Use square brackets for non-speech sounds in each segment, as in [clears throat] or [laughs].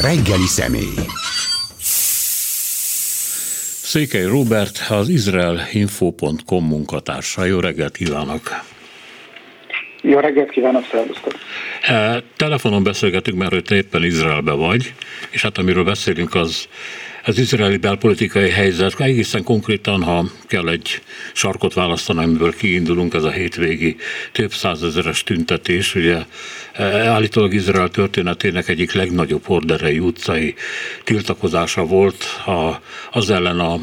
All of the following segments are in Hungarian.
reggeli személy. Székely Robert, az izraelinfo.com munkatársa. Jó reggelt kívánok! Jó reggelt kívánok, szervusztok! E, telefonon beszélgetünk, mert hogy te éppen Izraelbe vagy, és hát amiről beszélünk, az az izraeli belpolitikai helyzet. Egészen konkrétan, ha kell egy sarkot választani, amiből kiindulunk, ez a hétvégi több százezeres tüntetés. Ugye e, állítólag Izrael történetének egyik legnagyobb horderei utcai tiltakozása volt a, az ellen a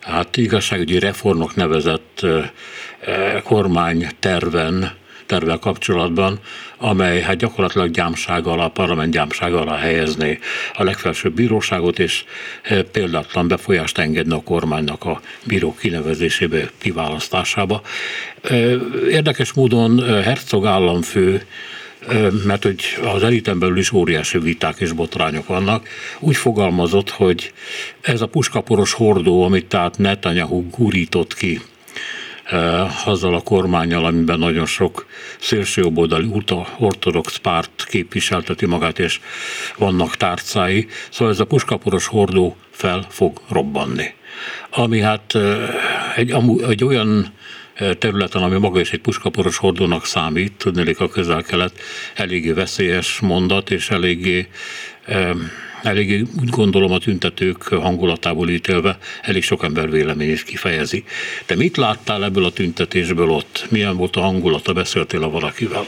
hát igazságügyi reformok nevezett e, e, kormány terven tervvel kapcsolatban, amely hát gyakorlatilag gyámság alá, parlament gyámság alá helyezné a legfelsőbb bíróságot, és e, példátlan befolyást engedne a kormánynak a bíró kinevezésébe, kiválasztásába. E, érdekes módon e, Herzog államfő mert hogy az eliten belül is óriási viták és botrányok vannak, úgy fogalmazott, hogy ez a puskaporos hordó, amit tehát Netanyahu gurított ki azzal a kormányjal, amiben nagyon sok szélsőjobboldali ortodox párt képviselteti magát, és vannak tárcái. Szóval ez a puskaporos hordó fel fog robbanni. Ami hát egy, egy olyan területen, ami maga is egy puskaporos hordónak számít, tudnélik a közel-kelet, eléggé veszélyes mondat, és eléggé eléggé úgy gondolom a tüntetők hangulatából ítélve elég sok ember vélemény is kifejezi. De mit láttál ebből a tüntetésből ott? Milyen volt a hangulata? Beszéltél a valakivel?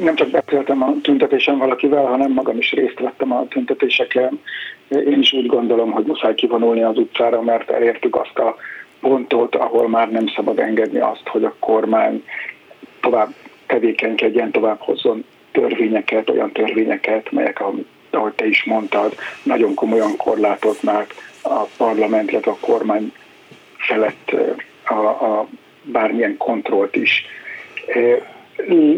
Nem csak beszéltem a tüntetésen valakivel, hanem magam is részt vettem a tüntetéseken. Én is úgy gondolom, hogy muszáj kivonulni az utcára, mert elértük azt a pontot, ahol már nem szabad engedni azt, hogy a kormány tovább tevékenykedjen, tovább hozzon törvényeket, olyan törvényeket, melyek, ahogy te is mondtad, nagyon komolyan korlátoznák a parlament, illetve a kormány felett a, a bármilyen kontrollt is.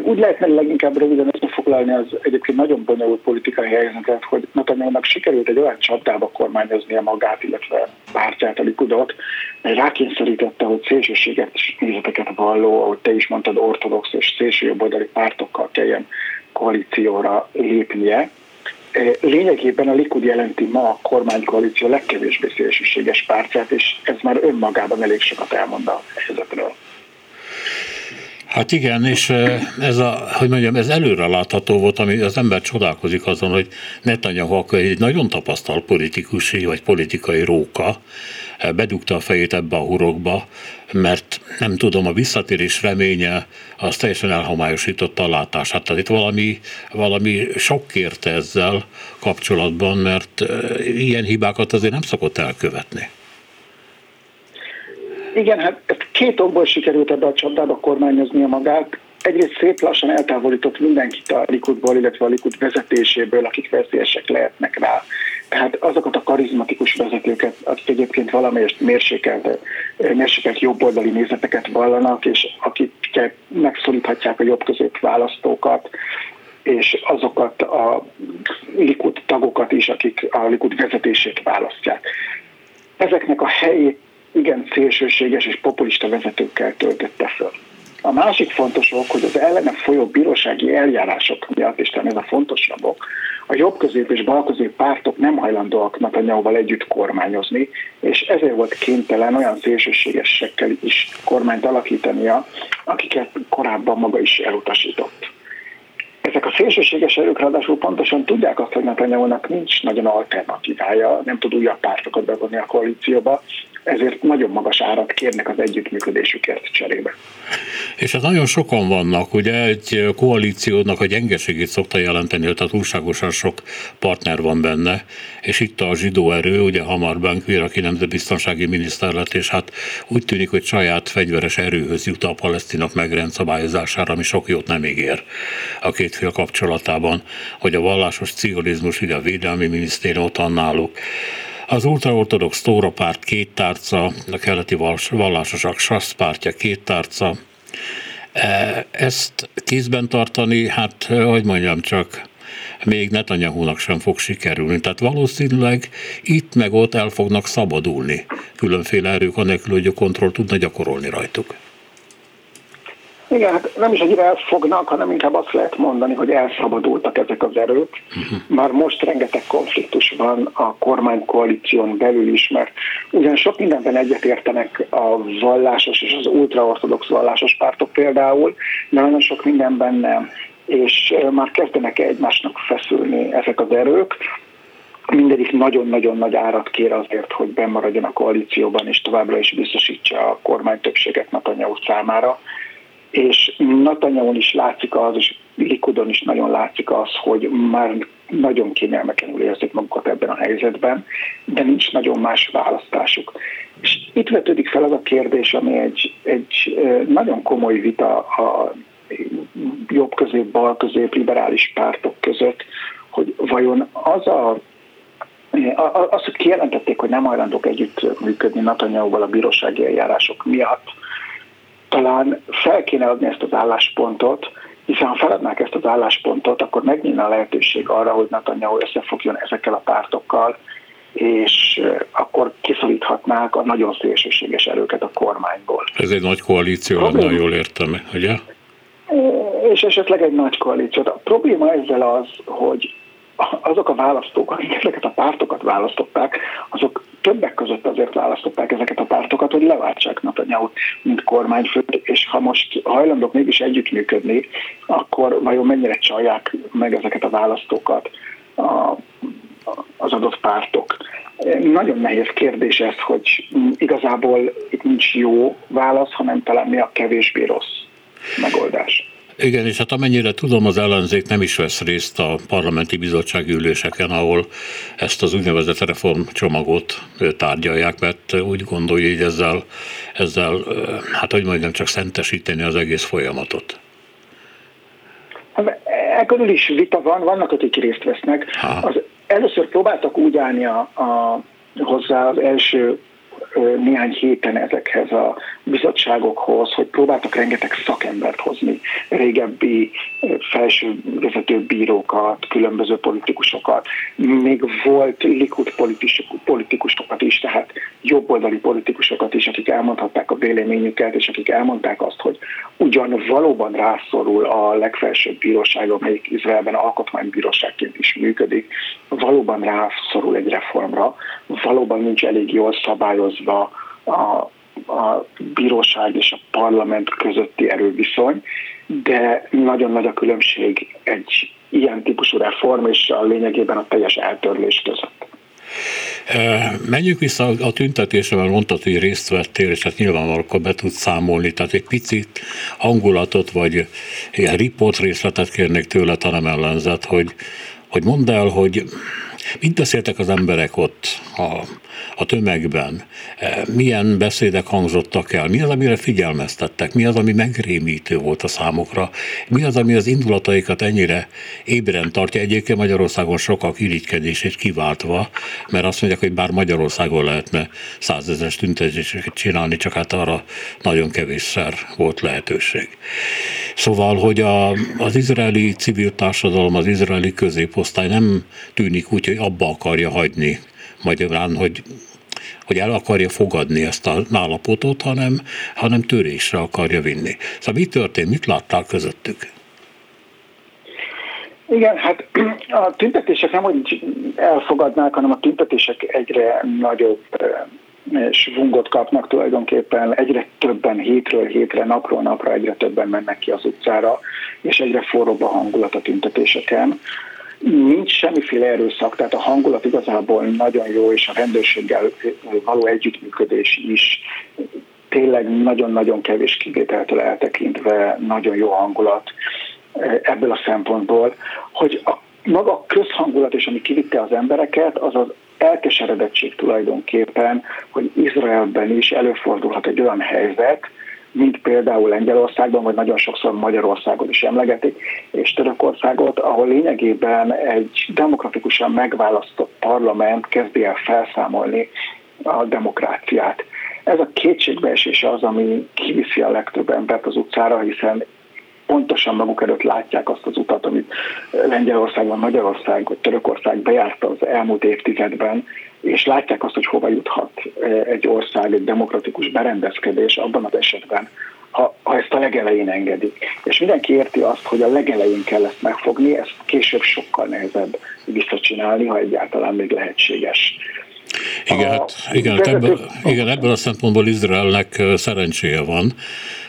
Úgy lehetne leginkább röviden összefoglalni az egyébként nagyon bonyolult politikai helyzetet, hogy Netanyahu-nak sikerült egy olyan csapdába kormányoznia magát, illetve pártját, a Likudot, mely rákényszerítette, hogy szélsőséges nézeteket valló, ahogy te is mondtad, ortodox és szélsőjobboldali pártokkal kelljen koalícióra lépnie. E, lényegében a Likud jelenti ma a kormánykoalíció legkevésbé szélsőséges pártját, és ez már önmagában elég sokat elmond a helyzetről. Hát igen, és ez a, hogy mondjam, ez előre látható volt, ami az ember csodálkozik azon, hogy Netanyahu akkor egy nagyon tapasztalt politikusi vagy politikai róka, bedugta a fejét ebbe a hurokba, mert nem tudom, a visszatérés reménye az teljesen elhomályosította a látását. Tehát itt valami, valami sok érte ezzel kapcsolatban, mert ilyen hibákat azért nem szokott elkövetni. Igen, hát két okból sikerült ebbe a csapdába kormányozni a magát. Egyrészt szép lassan eltávolított mindenkit a Likudból, illetve a Likud vezetéséből, akik veszélyesek lehetnek rá. Tehát azokat a karizmatikus vezetőket, akik egyébként valamelyest mérsékelt, mérsékelt jobboldali nézeteket vallanak, és akik megszoríthatják a jobb közép választókat, és azokat a Likud tagokat is, akik a Likud vezetését választják. Ezeknek a helyét igen szélsőséges és populista vezetőkkel töltötte föl. A másik fontos ok, hogy az ellene folyó bírósági eljárások miatt, és talán ez a fontosabb ok, a jobb-közép és bal-közép pártok nem hajlandóak Netanyahu-val együtt kormányozni, és ezért volt kénytelen olyan szélsőségesekkel is kormányt alakítania, akiket korábban maga is elutasított. Ezek a szélsőséges erők ráadásul pontosan tudják azt, hogy Netanyahu-nak nincs nagyon alternatívája, nem tud újabb pártokat bevonni a koalícióba, ezért nagyon magas árat kérnek az együttműködésükért cserébe. És hát nagyon sokan vannak, ugye egy koalíciónak a gyengeségét szokta jelenteni, hogy tehát túlságosan sok partner van benne, és itt a zsidó erő, ugye Hamar Bankvír, aki nemzetbiztonsági miniszter lett, és hát úgy tűnik, hogy saját fegyveres erőhöz jut a palesztinok megrendszabályozására, ami sok jót nem ígér a két fél kapcsolatában, hogy a vallásos civilizmus, ugye a védelmi minisztérium ott náluk, az ultraortodox Tóra párt két tárca, a keleti vallásosak SASZ pártja két tárca. E, ezt kézben tartani, hát hogy mondjam csak, még Netanyahu-nak sem fog sikerülni. Tehát valószínűleg itt meg ott el fognak szabadulni különféle erők, anélkül, hogy a kontroll tudna gyakorolni rajtuk. Igen, hát nem is egyre elfognak, hanem inkább azt lehet mondani, hogy elszabadultak ezek az erők. Uh-huh. Már most rengeteg konfliktus van a kormánykoalíción belül is, mert ugyan sok mindenben egyetértenek a vallásos és az ultraortodox vallásos pártok például, de nagyon sok mindenben nem. És már kezdenek egymásnak feszülni ezek az erők, mindegyik nagyon-nagyon nagy árat kér azért, hogy bemaradjon a koalícióban, és továbbra is biztosítsa a kormány többséget Netanyahu számára és Netanyahu is látszik az, és Likudon is nagyon látszik az, hogy már nagyon kényelmetlenül érzik magukat ebben a helyzetben, de nincs nagyon más választásuk. És itt vetődik fel az a kérdés, ami egy, egy nagyon komoly vita a jobb közép, bal közép, liberális pártok között, hogy vajon az a azt, hogy kijelentették, hogy nem hajlandók együtt működni Netanyahu-val a bírósági eljárások miatt, talán fel kéne adni ezt az álláspontot, hiszen ha feladnák ezt az álláspontot, akkor megnyílna a lehetőség arra, hogy Netanyahu összefogjon ezekkel a pártokkal, és akkor kiszoríthatnák a nagyon szélsőséges erőket a kormányból. Ez egy nagy koalíció lenne, jól értem, ugye? És esetleg egy nagy koalíció. A probléma ezzel az, hogy azok a választók, akik ezeket a pártokat választották, azok többek között azért választották ezeket a pártokat, hogy leváltsák Netanyahu, mint kormányfőt, és ha most hajlandók mégis együttműködni, akkor vajon mennyire csalják meg ezeket a választókat a, az adott pártok. Nagyon nehéz kérdés ez, hogy igazából itt nincs jó válasz, hanem talán mi a kevésbé rossz megoldás. Igen, és hát amennyire tudom, az ellenzék nem is vesz részt a parlamenti bizottsági üléseken, ahol ezt az úgynevezett reformcsomagot tárgyalják, mert úgy gondolja, hogy ezzel, ezzel hát hogy mondjam, csak szentesíteni az egész folyamatot. E körül is vita van, vannak, akik részt vesznek. Az, először próbáltak úgy állni a, a, hozzá az első néhány héten ezekhez a bizottságokhoz, hogy próbáltak rengeteg szakembert hozni, régebbi felső vezető bírókat, különböző politikusokat, még volt likud politikusokat is, tehát jobboldali politikusokat is, akik elmondhatták a véleményüket, és akik elmondták azt, hogy ugyan valóban rászorul a legfelsőbb bíróság, amelyik Izraelben alkotmánybíróságként is működik, valóban rászorul egy reformra, valóban nincs elég jól szabályozva a a bíróság és a parlament közötti erőviszony, de nagyon nagy a különbség egy ilyen típusú reform és a lényegében a teljes eltörlés között. Menjünk vissza a tüntetésre, mert mondtad, hogy részt vettél, és hát nyilvánvalóan be tudsz számolni, tehát egy picit hangulatot, vagy ilyen riport részletet kérnék tőle, ha nem ellenzett, hogy, hogy mondd el, hogy mit beszéltek az emberek ott a a tömegben, e, milyen beszédek hangzottak el, mi az, amire figyelmeztettek, mi az, ami megrémítő volt a számokra, mi az, ami az indulataikat ennyire ébren tartja. Egyébként Magyarországon sokak irigykedését kiváltva, mert azt mondják, hogy bár Magyarországon lehetne százezes tüntetéseket csinálni, csak hát arra nagyon kevésszer volt lehetőség. Szóval, hogy a, az izraeli civil társadalom, az izraeli középosztály nem tűnik úgy, hogy abba akarja hagyni magyarán, hogy hogy el akarja fogadni ezt a állapotot, hanem, hanem törésre akarja vinni. Szóval mi történt, mit láttál közöttük? Igen, hát a tüntetések nem, hogy elfogadnák, hanem a tüntetések egyre nagyobb svungot kapnak tulajdonképpen, egyre többen hétről hétre, napról napra egyre többen mennek ki az utcára, és egyre forróbb a hangulat a tüntetéseken. Nincs semmiféle erőszak, tehát a hangulat igazából nagyon jó, és a rendőrséggel való együttműködés is tényleg nagyon-nagyon kevés kivételtől eltekintve nagyon jó hangulat ebből a szempontból, hogy a maga a közhangulat és ami kivitte az embereket, az az elkeseredettség tulajdonképpen, hogy Izraelben is előfordulhat egy olyan helyzet, mint például Lengyelországban, vagy nagyon sokszor Magyarországon is emlegetik, és Törökországot, ahol lényegében egy demokratikusan megválasztott parlament kezdi el felszámolni a demokráciát. Ez a kétségbeesés az, ami kiviszi a legtöbb embert az utcára, hiszen pontosan maguk előtt látják azt az utat, amit Lengyelországban, Magyarország vagy Törökország bejárta az elmúlt évtizedben, és látják azt, hogy hova juthat egy ország, egy demokratikus berendezkedés abban az esetben, ha, ha ezt a legelején engedik. És mindenki érti azt, hogy a legelején kell ezt megfogni, ezt később sokkal nehezebb visszacsinálni, ha egyáltalán még lehetséges. Igen, hát, igen, hát ebből, igen, ebből a szempontból Izraelnek szerencséje van,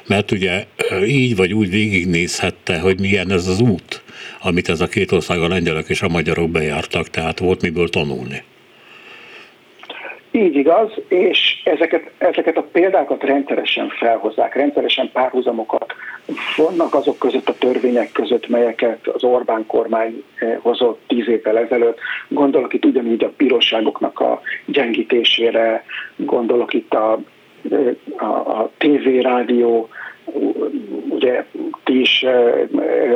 mert ugye így vagy úgy végignézhette, hogy milyen ez az út, amit ez a két ország, a lengyelek és a magyarok bejártak, tehát volt miből tanulni. Így igaz, és ezeket, ezeket a példákat rendszeresen felhozzák, rendszeresen párhuzamokat vannak azok között a törvények között, melyeket az Orbán kormány eh, hozott tíz évvel ezelőtt. Gondolok itt ugyanígy a bíróságoknak a gyengítésére, gondolok itt a, eh, a, a TV, rádió, ugye ti is eh,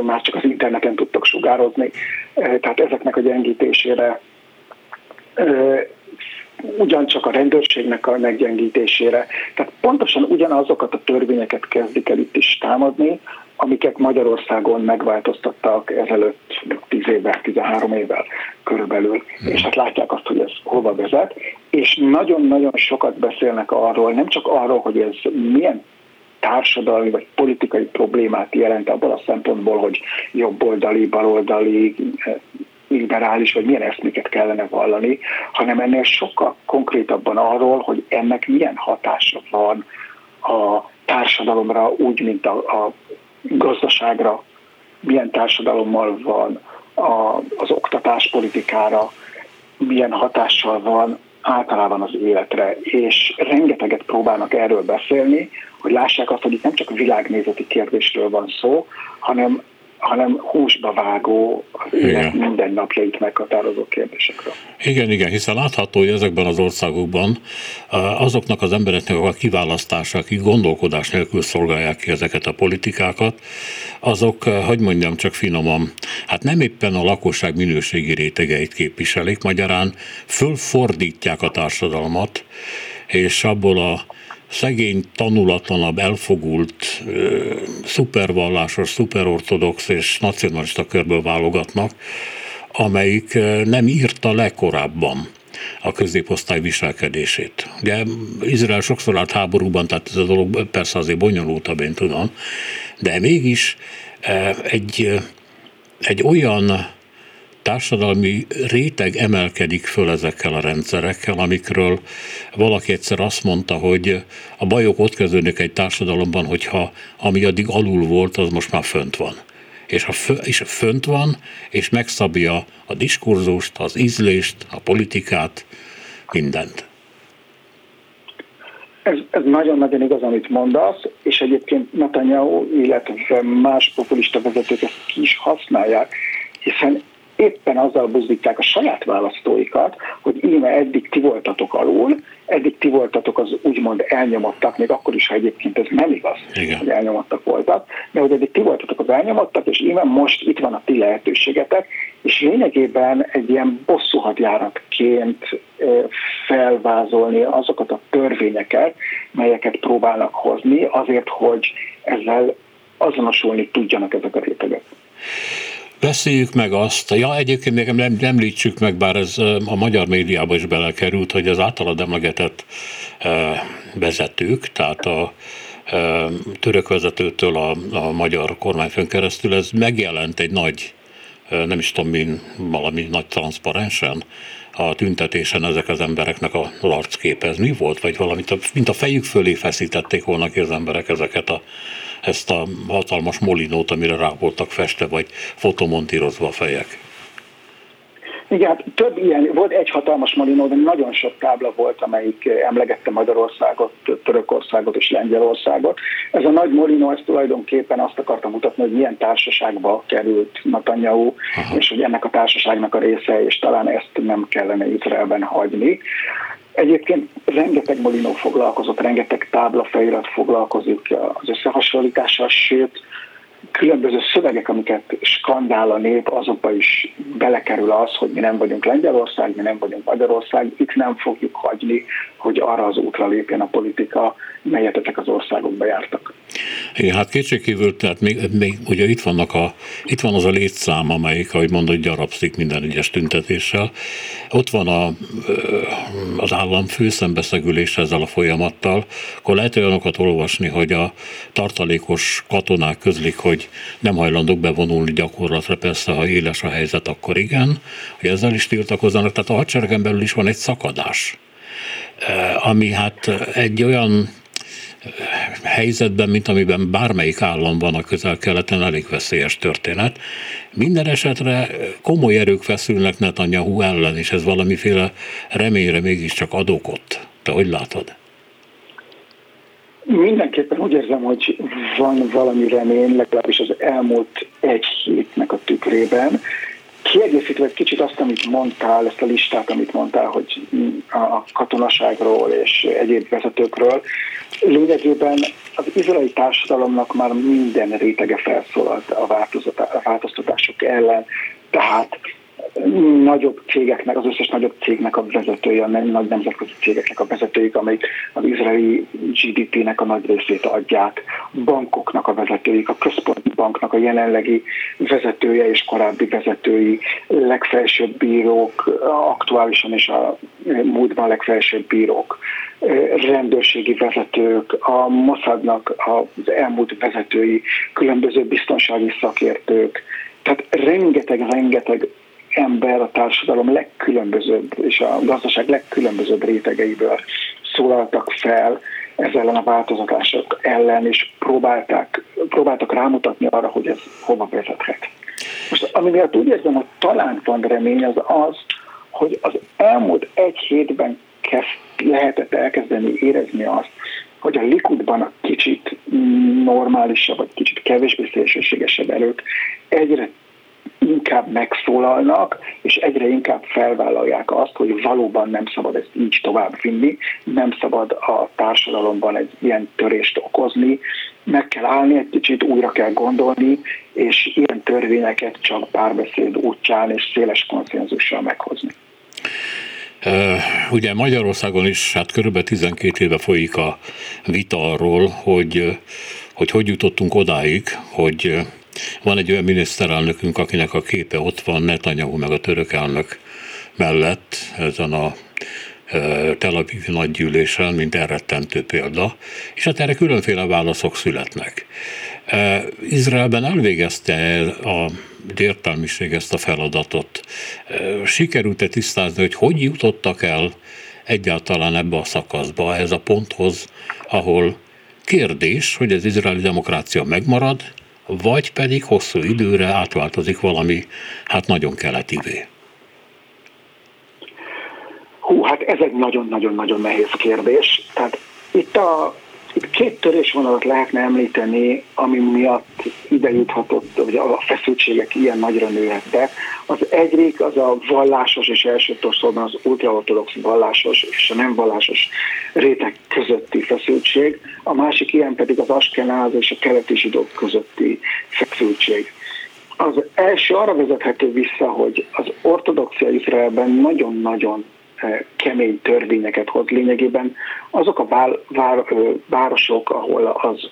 már csak az interneten tudtok sugározni, tehát ezeknek a gyengítésére ugyancsak a rendőrségnek a meggyengítésére. Tehát pontosan ugyanazokat a törvényeket kezdik el itt is támadni, amiket Magyarországon megváltoztattak ezelőtt 10 évvel, 13 évvel körülbelül, és hát látják azt, hogy ez hova vezet, és nagyon-nagyon sokat beszélnek arról, nem csak arról, hogy ez milyen társadalmi vagy politikai problémát jelent abban a szempontból, hogy jobboldali, baloldali, liberális, vagy milyen eszméket kellene vallani, hanem ennél sokkal konkrétabban arról, hogy ennek milyen hatása van a társadalomra, úgy, mint a, a gazdaságra, milyen társadalommal van a, az oktatáspolitikára, milyen hatással van általában az életre, és rengeteget próbálnak erről beszélni, hogy lássák azt, hogy itt nem csak világnézeti kérdésről van szó, hanem hanem húsba vágó, az élet minden napjait meghatározó kérdésekről. Igen, igen, hiszen látható, hogy ezekben az országokban azoknak az embereknek a kiválasztása, akik gondolkodás nélkül szolgálják ki ezeket a politikákat, azok, hogy mondjam csak finoman, hát nem éppen a lakosság minőségi rétegeit képviselik, magyarán fölfordítják a társadalmat, és abból a szegény, tanulatlanabb, elfogult, szupervallásos, szuperortodox és nacionalista körből válogatnak, amelyik nem írta le korábban a középosztály viselkedését. Ugye Izrael sokszor állt háborúban, tehát ez a dolog persze azért bonyolultabb, én tudom, de mégis egy, egy olyan társadalmi réteg emelkedik föl ezekkel a rendszerekkel, amikről valaki egyszer azt mondta, hogy a bajok ott kezdődnek egy társadalomban, hogyha ami addig alul volt, az most már fönt van. És a, fö, fönt van, és megszabja a diskurzust, az ízlést, a politikát, mindent. Ez, ez nagyon-nagyon igaz, amit mondasz, és egyébként Netanyahu, illetve más populista vezetők ezt ki is használják, hiszen éppen azzal buzdítják a saját választóikat, hogy íme eddig ti voltatok alul, eddig ti voltatok az úgymond elnyomottak, még akkor is, ha egyébként ez nem igaz, Igen. hogy elnyomottak voltak, de hogy eddig ti voltatok az elnyomottak, és íme most itt van a ti lehetőségetek, és lényegében egy ilyen bosszúhadjáratként felvázolni azokat a törvényeket, melyeket próbálnak hozni, azért, hogy ezzel azonosulni tudjanak ezek a rétegek. Beszéljük meg azt, ja egyébként még nem, említsük meg, bár ez a magyar médiába is belekerült, hogy az általad emlegetett vezetők, tehát a török vezetőtől a, a magyar kormányfőn keresztül, ez megjelent egy nagy, nem is tudom min, valami nagy transzparensen, a tüntetésen ezek az embereknek a arcképe. Ez mi volt? Vagy valamit, mint a fejük fölé feszítették volna ki az emberek ezeket a ezt a hatalmas molinót, amire rá voltak feste, vagy fotomontírozva a fejek. Igen, hát több ilyen, volt egy hatalmas molinó, de nagyon sok tábla volt, amelyik emlegette Magyarországot, Törökországot és Lengyelországot. Ez a nagy molinó, ez tulajdonképpen azt akarta mutatni, hogy milyen társaságba került Netanyahu, Aha. és hogy ennek a társaságnak a része, és talán ezt nem kellene Izraelben hagyni. Egyébként rengeteg molinó foglalkozott, rengeteg táblafelirat foglalkozik az összehasonlítással, sőt, különböző szövegek, amiket skandál a nép, azokba is belekerül az, hogy mi nem vagyunk Lengyelország, mi nem vagyunk Magyarország, itt nem fogjuk hagyni, hogy arra az útra lépjen a politika, melyet ezek az országok bejártak. Hát kétségkívül, tehát még, még ugye itt, vannak a, itt van az a létszám, amelyik, ahogy mondod, gyarapszik minden egyes tüntetéssel. Ott van a, az államfő szembeszegülés ezzel a folyamattal, akkor lehet olyanokat olvasni, hogy a tartalékos katonák közlik, hogy nem hajlandók bevonulni gyakorlatra, persze, ha éles a helyzet, akkor igen, hogy ezzel is tiltakozzanak, tehát a hadseregen belül is van egy szakadás ami hát egy olyan helyzetben, mint amiben bármelyik állam van a közel-keleten, elég veszélyes történet. Minden esetre komoly erők feszülnek Netanyahu ellen, és ez valamiféle reményre mégiscsak ad okot. Te hogy látod? Mindenképpen úgy érzem, hogy van valami remény, legalábbis az elmúlt egy hétnek a tükrében. Kiegészítve egy kicsit azt, amit mondtál, ezt a listát, amit mondtál, hogy a katonaságról és egyéb vezetőkről, lényegében az izraeli társadalomnak már minden rétege felszólalt a változtatások ellen, tehát nagyobb cégeknek, az összes nagyobb cégnek a vezetői, a nagy nemzetközi cégeknek a vezetőik, amelyik az izraeli GDP-nek a nagy részét adják, bankoknak a vezetőik, a központi banknak a jelenlegi vezetője és korábbi vezetői, legfelsőbb bírók, aktuálisan és a múltban legfelsőbb bírók, rendőrségi vezetők, a Mossadnak az elmúlt vezetői, különböző biztonsági szakértők, tehát rengeteg-rengeteg ember a társadalom legkülönbözőbb és a gazdaság legkülönbözőbb rétegeiből szólaltak fel ez ellen a változatások ellen, és próbálták, próbáltak rámutatni arra, hogy ez hova vezethet. Most ami miatt úgy érzem, hogy talán van remény, az az, hogy az elmúlt egy hétben kezd, lehetett elkezdeni érezni azt, hogy a Likudban a kicsit normálisabb, vagy kicsit kevésbé szélsőségesebb előtt egyre inkább megszólalnak, és egyre inkább felvállalják azt, hogy valóban nem szabad ezt így tovább vinni, nem szabad a társadalomban egy ilyen törést okozni, meg kell állni egy kicsit, újra kell gondolni, és ilyen törvényeket csak párbeszéd útján és széles konszenzussal meghozni. Ugye Magyarországon is hát körülbelül 12 éve folyik a vita arról, hogy hogy, hogy jutottunk odáig, hogy van egy olyan miniszterelnökünk, akinek a képe ott van, Netanyahu meg a török elnök mellett, ezen a Tel Aviv nagygyűlésen, mint elrettentő példa, és hát erre különféle válaszok születnek. Izraelben elvégezte a értelmiség ezt a feladatot. Sikerült-e tisztázni, hogy hogy jutottak el egyáltalán ebbe a szakaszba, ehhez a ponthoz, ahol kérdés, hogy az izraeli demokrácia megmarad, vagy pedig hosszú időre átváltozik valami, hát nagyon keletivé? Hú, hát ez egy nagyon-nagyon-nagyon nehéz kérdés. Tehát itt a itt két törésvonalat lehetne említeni, ami miatt ide juthatott, vagy a feszültségek ilyen nagyra nőhettek. Az egyik az a vallásos és elsősorban az ultraortodox vallásos és a nem vallásos réteg közötti feszültség, a másik ilyen pedig az askenáz és a keleti zsidók közötti feszültség. Az első arra vezethető vissza, hogy az ortodoxia Izraelben nagyon-nagyon kemény törvényeket hoz lényegében. Azok a vár, vár, városok, ahol az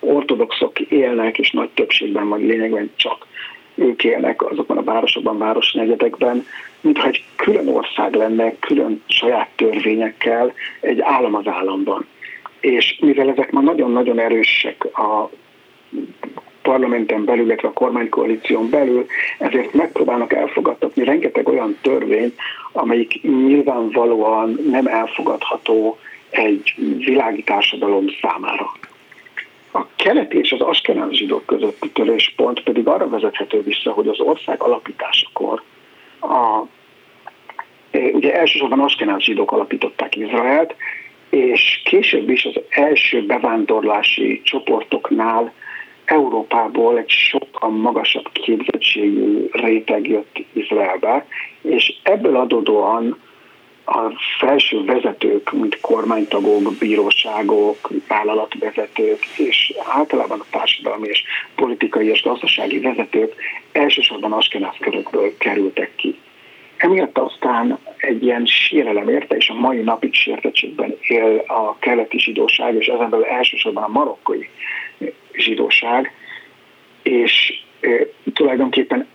ortodoxok élnek, és nagy többségben vagy lényegben csak ők élnek azokban a városokban, városnegyedekben, mintha egy külön ország lenne, külön saját törvényekkel, egy állam az államban. És mivel ezek már nagyon-nagyon erősek a parlamenten belül, illetve a kormánykoalíción belül, ezért megpróbálnak elfogadtatni rengeteg olyan törvényt, amelyik nyilvánvalóan nem elfogadható egy világi társadalom számára. A keleti és az askenáz zsidók közötti töréspont pedig arra vezethető vissza, hogy az ország alapításakor a, ugye elsősorban askenáz zsidók alapították Izraelt, és később is az első bevándorlási csoportoknál Európából egy sokkal magasabb képzettségű réteg jött Izraelbe, és ebből adódóan a felső vezetők, mint kormánytagok, bíróságok, vállalatvezetők, és általában a társadalmi és politikai és gazdasági vezetők elsősorban askenász körökből kerültek ki. emiatt aztán egy ilyen sérelem érte, és a mai napig sértettségben él a keleti zsidóság, és ezen belül elsősorban a marokkai zsidóság, és e, tulajdonképpen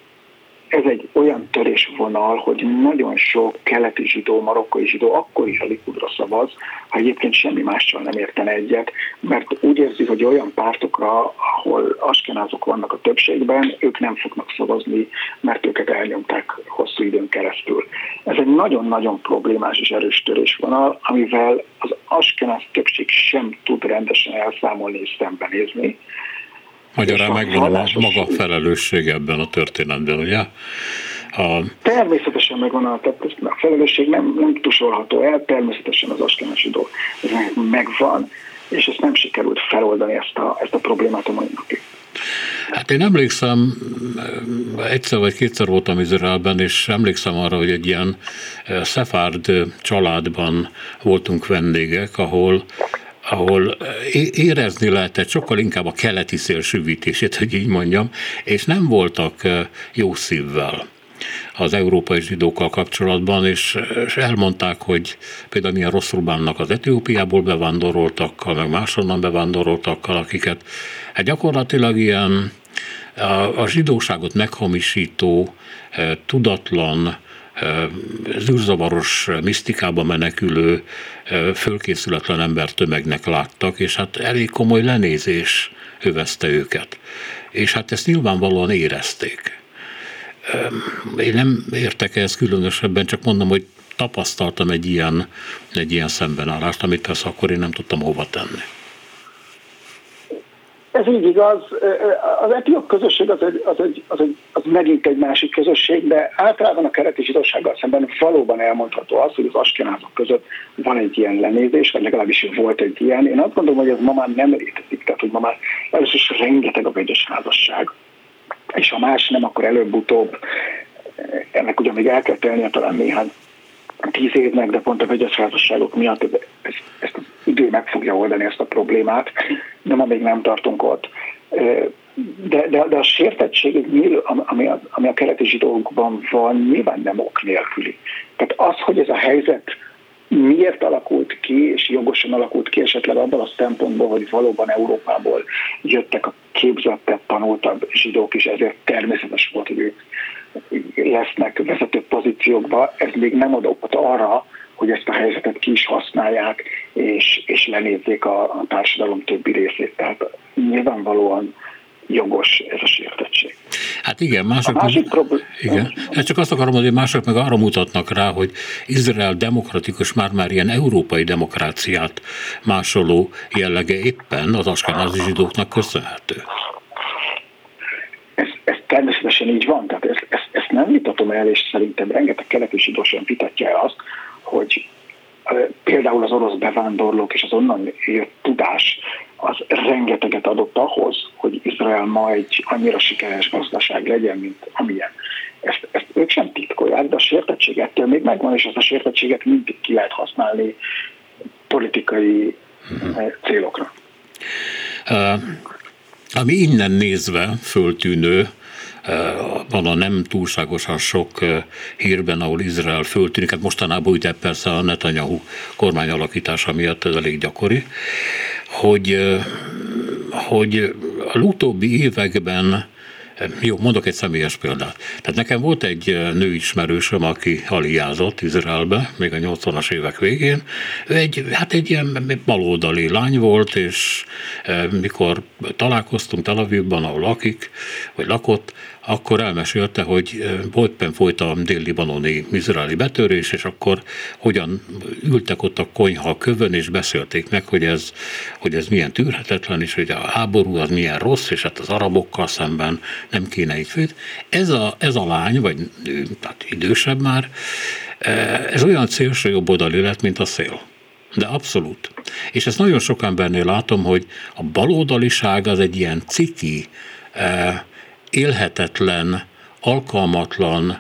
ez egy olyan törésvonal, hogy nagyon sok keleti zsidó, marokkai zsidó akkor is a Likudra szavaz, ha egyébként semmi mással nem értene egyet, mert úgy érzi, hogy olyan pártokra, ahol askenázok vannak a többségben, ők nem fognak szavazni, mert őket elnyomták hosszú időn keresztül. Ez egy nagyon-nagyon problémás és erős törésvonal, amivel az askenáz többség sem tud rendesen elszámolni és szembenézni, Magyarán megvan a maga felelősség ebben a történetben, ugye? A... Természetesen megvan a, tehát a felelősség, nem, nem tusolható el, természetesen az askenes idó megvan, és ezt nem sikerült feloldani ezt a, ezt a problémát a mai napig. Hát én emlékszem, egyszer vagy kétszer voltam Izraelben, és emlékszem arra, hogy egy ilyen eh, szefárd családban voltunk vendégek, ahol ahol érezni lehetett sokkal inkább a keleti szélsővítését, hogy így mondjam, és nem voltak jó szívvel az európai zsidókkal kapcsolatban, és, és elmondták, hogy például milyen rosszul bánnak az Etiópiából bevándoroltakkal, meg máshonnan bevándoroltakkal, akiket hát gyakorlatilag ilyen a, a zsidóságot meghamisító, tudatlan, zűrzavaros misztikába menekülő, fölkészületlen ember tömegnek láttak, és hát elég komoly lenézés övezte őket. És hát ezt nyilvánvalóan érezték. Én nem értek ehhez különösebben, csak mondom, hogy tapasztaltam egy ilyen, egy ilyen szembenállást, amit persze akkor én nem tudtam hova tenni. Ez így igaz. Az etióp közösség az, egy, az, egy, az, egy, az megint egy másik közösség, de általában a kereti zsidósággal szemben valóban elmondható az, hogy az askenázok között van egy ilyen lenézés, vagy legalábbis volt egy ilyen. Én azt gondolom, hogy ez ma már nem létezik, tehát hogy ma már először is rengeteg a vegyes házasság, és ha más nem, akkor előbb-utóbb ennek ugye még el kell tennie talán néhány tíz évnek, de pont a vegyes házasságok miatt ez, ezt az idő meg fogja oldani ezt a problémát, de ma még nem tartunk ott. De, de, de a sértettség, ami a, ami a keleti zsidókban van, nyilván nem ok nélküli. Tehát az, hogy ez a helyzet miért alakult ki, és jogosan alakult ki esetleg abban a szempontból, hogy valóban Európából jöttek a képzettebb, tanultabb zsidók, és ezért természetes volt, hogy ők lesznek vezető pozíciókba, ez még nem ad arra, hogy ezt a helyzetet ki is használják, és, és lenézzék a, a társadalom többi részét. Tehát nyilvánvalóan jogos ez a sértettség. Hát igen, mások, a másik problém... igen. Hát csak azt akarom, hogy mások meg arra mutatnak rá, hogy Izrael demokratikus, már-már ilyen európai demokráciát másoló jellege éppen az askenázi zsidóknak köszönhető. Ez, ez természetesen így van, tehát ezt, ezt, ezt nem vitatom el, és szerintem rengeteg keleti zsidó sem vitatja el azt, hogy például az orosz bevándorlók és az onnan jött tudás az rengeteget adott ahhoz, hogy Izrael ma egy annyira sikeres gazdaság legyen, mint amilyen. Ezt, ezt ők sem titkolják, de a sértettség ettől még megvan, és ezt a sértettséget mindig ki lehet használni politikai uh-huh. célokra. Uh, ami innen nézve föltűnő, van a nem túlságosan sok hírben, ahol Izrael föltűnik, hát mostanában ugye persze a Netanyahu kormány alakítása miatt ez elég gyakori, hogy, hogy a utóbbi években jó, mondok egy személyes példát. Tehát nekem volt egy nőismerősöm, aki aliázott Izraelbe, még a 80-as évek végén. Ő egy, hát egy ilyen baloldali lány volt, és mikor találkoztunk Tel Avivban, ahol lakik, vagy lakott, akkor elmesélte, hogy éppen folyt a dél-libanoni izraeli betörés, és akkor hogyan ültek ott a konyha kövön, és beszélték meg, hogy ez, hogy ez milyen tűrhetetlen, és hogy a háború az milyen rossz, és hát az arabokkal szemben nem kéne így főt. Ez a, ez a lány, vagy nő, tehát idősebb már, ez olyan szélső jobboldali lett, mint a szél. De abszolút. És ezt nagyon sok embernél látom, hogy a baloldaliság az egy ilyen ciki, élhetetlen, alkalmatlan,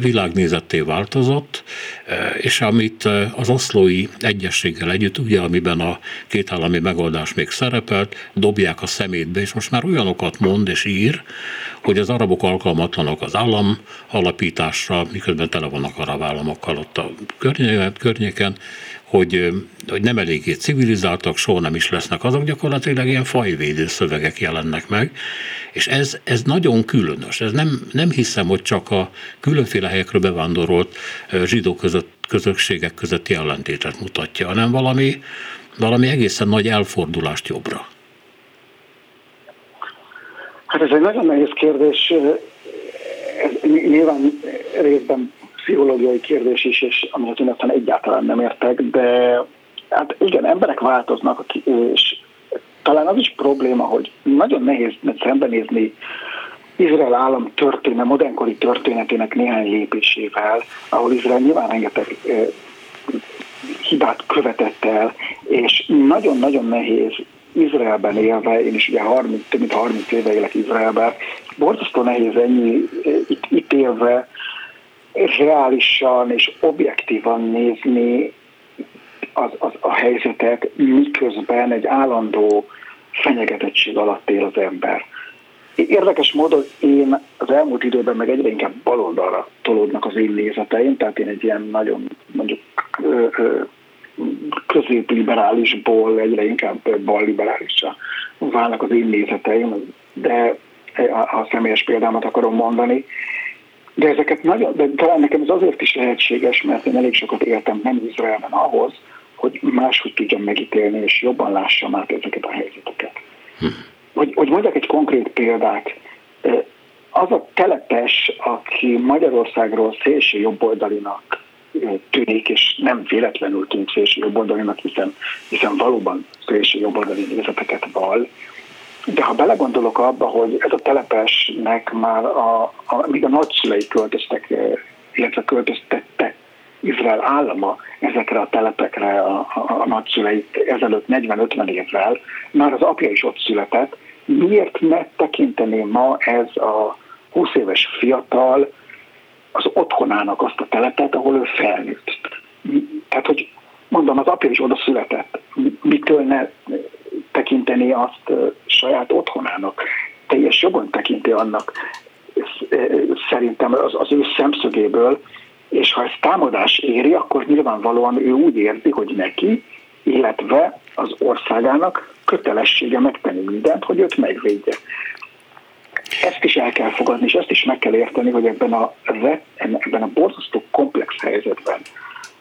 világnézetté változott, és amit az oszlói egyességgel együtt, ugye, amiben a két állami megoldás még szerepelt, dobják a szemétbe, és most már olyanokat mond és ír, hogy az arabok alkalmatlanok az állam alapításra, miközben tele vannak arab államokkal ott a környéken, hogy, hogy nem eléggé civilizáltak, soha nem is lesznek azok, gyakorlatilag ilyen fajvédő szövegek jelennek meg, és ez, ez nagyon különös. Ez nem, nem hiszem, hogy csak a különféle helyekről bevándorolt zsidó között, közösségek közötti ellentétet mutatja, hanem valami, valami egészen nagy elfordulást jobbra. Hát ez egy nagyon nehéz kérdés. Ez nyilván részben pszichológiai kérdés is, és amihez én egyáltalán nem értek, de hát igen, emberek változnak, és talán az is probléma, hogy nagyon nehéz szembenézni Izrael állam történet, modernkori történetének néhány lépésével, ahol Izrael nyilván rengeteg hibát követett el, és nagyon-nagyon nehéz Izraelben élve, én is ugye 30, több mint 30 éve élek Izraelben, borzasztó nehéz ennyi itt, itt élve reálisan és objektívan nézni az, az, a helyzetet, miközben egy állandó fenyegetettség alatt él az ember. Érdekes módon én az elmúlt időben meg egyre inkább baloldalra tolódnak az én nézeteim, tehát én egy ilyen nagyon mondjuk középliberálisból egyre inkább balliberálisra válnak az én nézeteim, de a személyes példámat akarom mondani. De ezeket nagyon, de talán nekem ez azért is lehetséges, mert én elég sokat éltem nem Izraelben ahhoz, hogy máshogy tudjam megítélni, és jobban lássam át ezeket a helyzeteket. Hogy, hogy mondjak egy konkrét példát, az a telepes, aki Magyarországról szélső jobboldalinak tűnik, és nem véletlenül tűnik szélső jobboldalinak, hiszen, hiszen valóban szélső jobboldali nézeteket val, de ha belegondolok abba, hogy ez a telepesnek már, a, a, míg a nagyszülei költöztek, illetve költöztette Izrael állama ezekre a telepekre a, a, a nagyszüleit ezelőtt 40-50 évvel, már az apja is ott született, miért ne tekintené ma ez a 20 éves fiatal az otthonának azt a telepet, ahol ő felnőtt. Tehát, hogy mondom, az apja is oda született. Mitől ne tekinteni azt saját otthonának? Teljes jogon tekinti annak szerintem az, az ő szemszögéből, és ha ez támadás éri, akkor nyilvánvalóan ő úgy érzi, hogy neki, illetve az országának kötelessége megtenni mindent, hogy őt megvédje. Ezt is el kell fogadni, és ezt is meg kell érteni, hogy ebben a, ebben a borzasztó komplex helyzetben,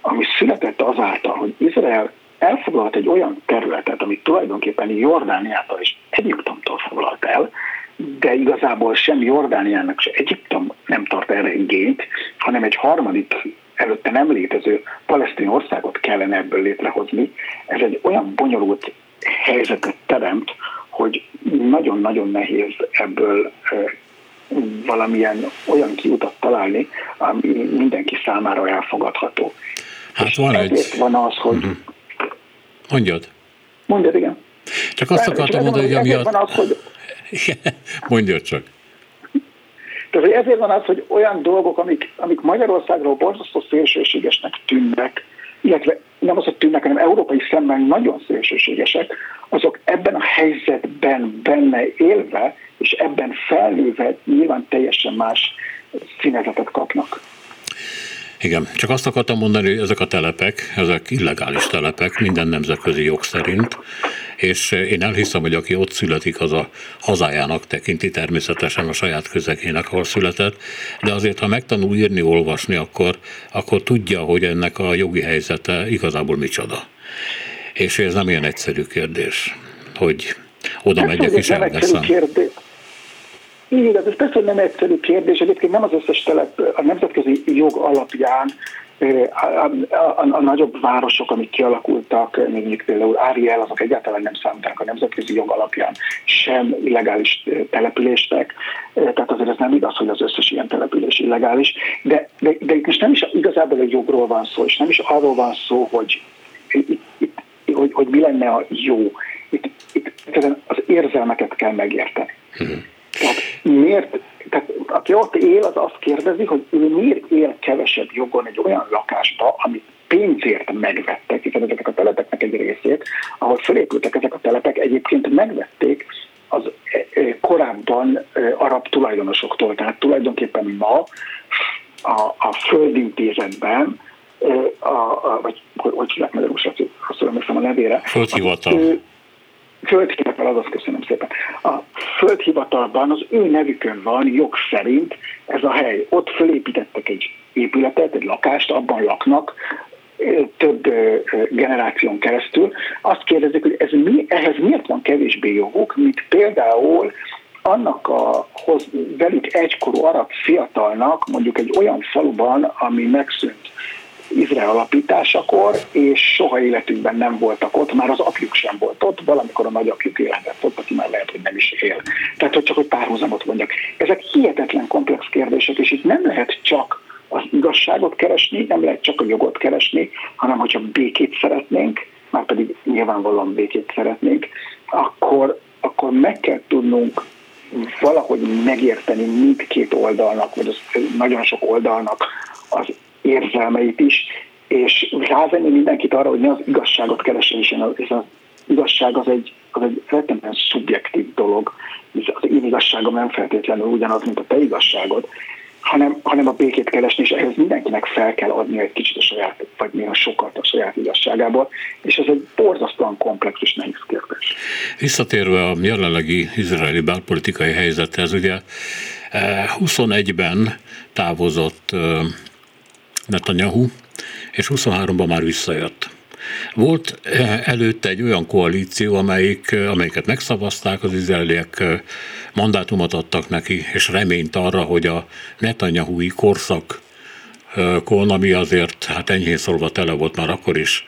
ami született azáltal, hogy Izrael elfoglalt egy olyan területet, amit tulajdonképpen Jordániától és Egyiptomtól foglalt el, de igazából sem Jordániának, se Egyiptom nem tart erre igényt, hanem egy harmadik előtte nem létező palesztin országot kellene ebből létrehozni. Ez egy olyan bonyolult helyzetet teremt, hogy nagyon-nagyon nehéz ebből valamilyen olyan kiutat találni, ami mindenki számára elfogadható. Hát van egy... van az, hogy... Uh-huh. Mondjad. Mondjad, igen. Csak azt akartam mondani, hogy amiatt... Van az, hogy... [laughs] Mondjad csak. Tehát ezért van az, hogy olyan dolgok, amik, amik Magyarországról borzasztó szélsőségesnek tűnnek, illetve nem az, hogy tűnnek, hanem európai szemben nagyon szélsőségesek, azok ebben a helyzetben benne élve, és ebben felnőve nyilván teljesen más színezetet kapnak. Igen, csak azt akartam mondani, hogy ezek a telepek, ezek illegális telepek minden nemzetközi jog szerint, és én elhiszem, hogy aki ott születik, az a hazájának tekinti természetesen a saját közegének, ahol született, de azért, ha megtanul írni, olvasni, akkor, akkor tudja, hogy ennek a jogi helyzete igazából micsoda. És ez nem ilyen egyszerű kérdés, hogy oda megyek és elveszem. Így ez persze, hogy nem egyszerű kérdés. Egyébként nem az összes telep a nemzetközi jog alapján a, a, a, a nagyobb városok, amik kialakultak, mondjuk például Áriel, azok egyáltalán nem számítanak a nemzetközi jog alapján sem illegális településnek, tehát azért ez nem igaz, hogy az összes ilyen település illegális, de, de, de itt most nem is igazából a jogról van szó, és nem is arról van szó, hogy, itt, hogy, hogy mi lenne a jó. Itt, itt az érzelmeket kell megérteni. Hmm. Miért, tehát aki ott él, az azt kérdezi, hogy ő miért él kevesebb jogon egy olyan lakásba, amit pénzért megvettek, hiszen ezek a telepeknek egy részét, ahol felépültek ezek a telepek, egyébként megvették az korábban arab tulajdonosoktól. Tehát tulajdonképpen ma a, a földintézetben, a, a, vagy hogy hívják magyarul, rosszul emlékszem a nevére. Földhivatal. Földhivatal, azaz köszönöm szépen. A földhivatalban az ő nevükön van jog szerint ez a hely. Ott fölépítettek egy épületet, egy lakást, abban laknak, több generáción keresztül. Azt kérdezik, hogy ez mi, ehhez miért van kevésbé joguk, mint például annak a hoz, velük egykorú arab fiatalnak mondjuk egy olyan faluban, ami megszűnt Izrael alapításakor, és soha életükben nem voltak ott, már az apjuk sem volt ott, valamikor a nagyapjuk életett ott, aki már lehet, hogy nem is él. Tehát, hogy csak hogy párhuzamot mondjak. Ezek hihetetlen komplex kérdések, és itt nem lehet csak az igazságot keresni, nem lehet csak a jogot keresni, hanem hogyha békét szeretnénk, már pedig nyilvánvalóan békét szeretnénk, akkor, akkor meg kell tudnunk valahogy megérteni mindkét oldalnak, vagy az nagyon sok oldalnak az érzelmeit is, és rávenni mindenkit arra, hogy ne az igazságot keressen, hiszen az igazság az egy, az egy rettenetesen szubjektív dolog. Az én igazságom nem feltétlenül ugyanaz, mint a te igazságod, hanem, hanem a békét keresni, és ehhez mindenkinek fel kell adni egy kicsit a saját, vagy néha sokat a saját igazságából, és ez egy borzasztóan komplex és nehéz kérdés. Visszatérve a jelenlegi izraeli belpolitikai helyzethez, ugye 21-ben eh, távozott eh, Netanyahu, és 23-ban már visszajött. Volt eh, előtte egy olyan koalíció, amelyik, eh, amelyiket megszavazták, az izraeliek eh, mandátumot adtak neki, és reményt arra, hogy a Netanyahui korszak kon, ami azért, hát enyhén szólva tele volt már akkor is,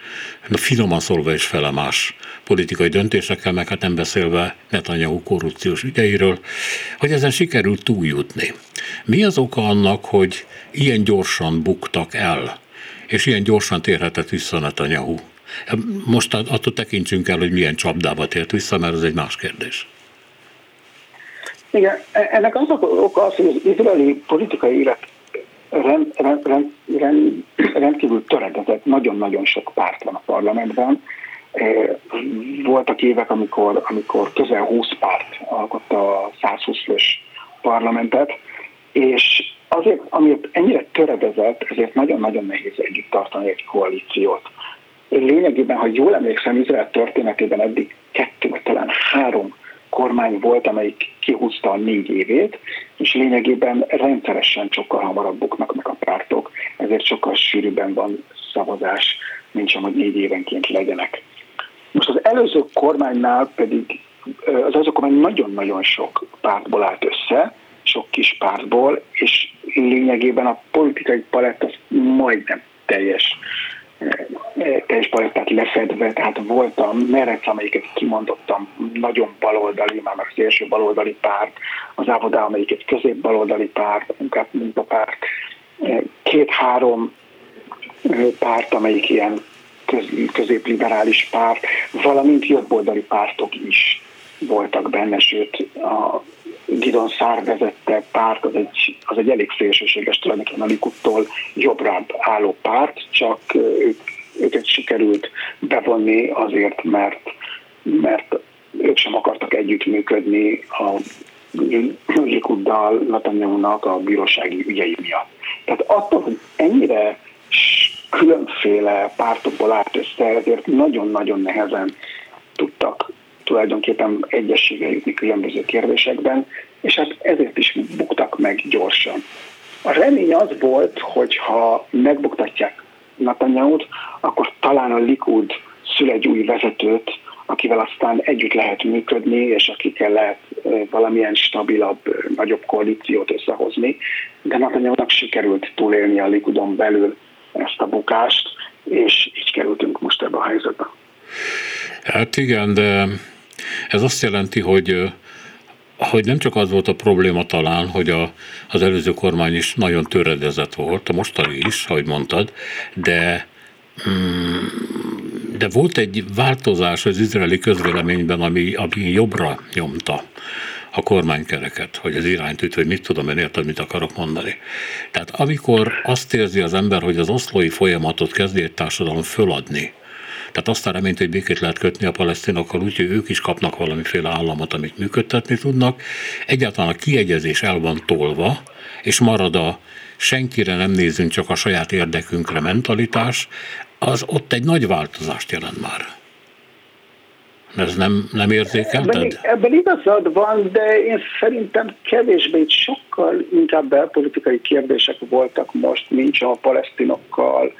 na finoman szólva is felemás politikai döntésekkel, meg hát nem beszélve Netanyahu korrupciós ügyeiről, hogy ezen sikerült túljutni. Mi az oka annak, hogy ilyen gyorsan buktak el, és ilyen gyorsan térhetett vissza Netanyahu? Most attól tekintsünk el, hogy milyen csapdába tért vissza, mert ez egy más kérdés. Igen, e- ennek az oka az, hogy az izraeli politikai élet rend, rend, rend, rend, rendkívül töredezett, nagyon-nagyon sok párt van a parlamentben. E, voltak évek, amikor, amikor közel 20 párt alkotta a 120 fős parlamentet, és azért, amiért ennyire töredezett, ezért nagyon-nagyon nehéz együtt tartani egy koalíciót. Lényegében, ha jól emlékszem, Izrael történetében eddig kettő, talán három kormány volt, amelyik kihúzta a négy évét, és lényegében rendszeresen sokkal hamarabb buknak meg a pártok, ezért sokkal sűrűbben van szavazás, mint sem, hogy négy évenként legyenek. Most az előző kormánynál pedig az előző kormány nagyon-nagyon sok pártból állt össze, sok kis pártból, és lényegében a politikai palett az majdnem teljes teljes palettát lefedve, tehát volt a Merec, amelyiket kimondottam, nagyon baloldali, már az első baloldali párt, az Ávodá, amelyik egy középbaloldali párt, munkát munkapárt, két-három párt, amelyik ilyen köz, középliberális párt, valamint jobboldali pártok is voltak benne, sőt a Gidon Szár vezette párt, az egy, az egy elég szélsőséges tulajdonképpen a Likuttól jobbra álló párt, csak ők, őket sikerült bevonni azért, mert, mert ők sem akartak együttműködni a Likuddal, Netanyahu-nak a bírósági ügyei miatt. Tehát attól, hogy ennyire különféle pártokból állt össze, ezért nagyon-nagyon nehezen tudtak tulajdonképpen egyességre jutni különböző kérdésekben, és hát ezért is buktak meg gyorsan. A remény az volt, hogy ha megbuktatják Netanyahu-t, akkor talán a Likud szül egy új vezetőt, akivel aztán együtt lehet működni, és akikkel lehet valamilyen stabilabb, nagyobb koalíciót összehozni. De Netanyahu-nak sikerült túlélni a Likudon belül ezt a bukást, és így kerültünk most ebbe a helyzetbe. Hát igen, de ez azt jelenti, hogy hogy nem csak az volt a probléma talán, hogy a, az előző kormány is nagyon töredezett volt, a mostani is, ahogy mondtad, de mm, de volt egy változás az izraeli közvéleményben, ami, ami jobbra nyomta a kormánykereket, hogy az irányt üt, hogy mit tudom én érted, mit akarok mondani. Tehát amikor azt érzi az ember, hogy az oszlói folyamatot kezdi egy társadalom föladni, tehát azt a reményt, hogy békét lehet kötni a palesztinokkal, úgyhogy ők is kapnak valamiféle államot, amit működtetni tudnak. Egyáltalán a kiegyezés el van tolva, és marad a senkire nem nézünk, csak a saját érdekünkre mentalitás, az ott egy nagy változást jelent már. Ez nem, nem érzékelted? Ebben, ebben igazad van, de én szerintem kevésbé sokkal inkább belpolitikai kérdések voltak most, nincs a palesztinokkal,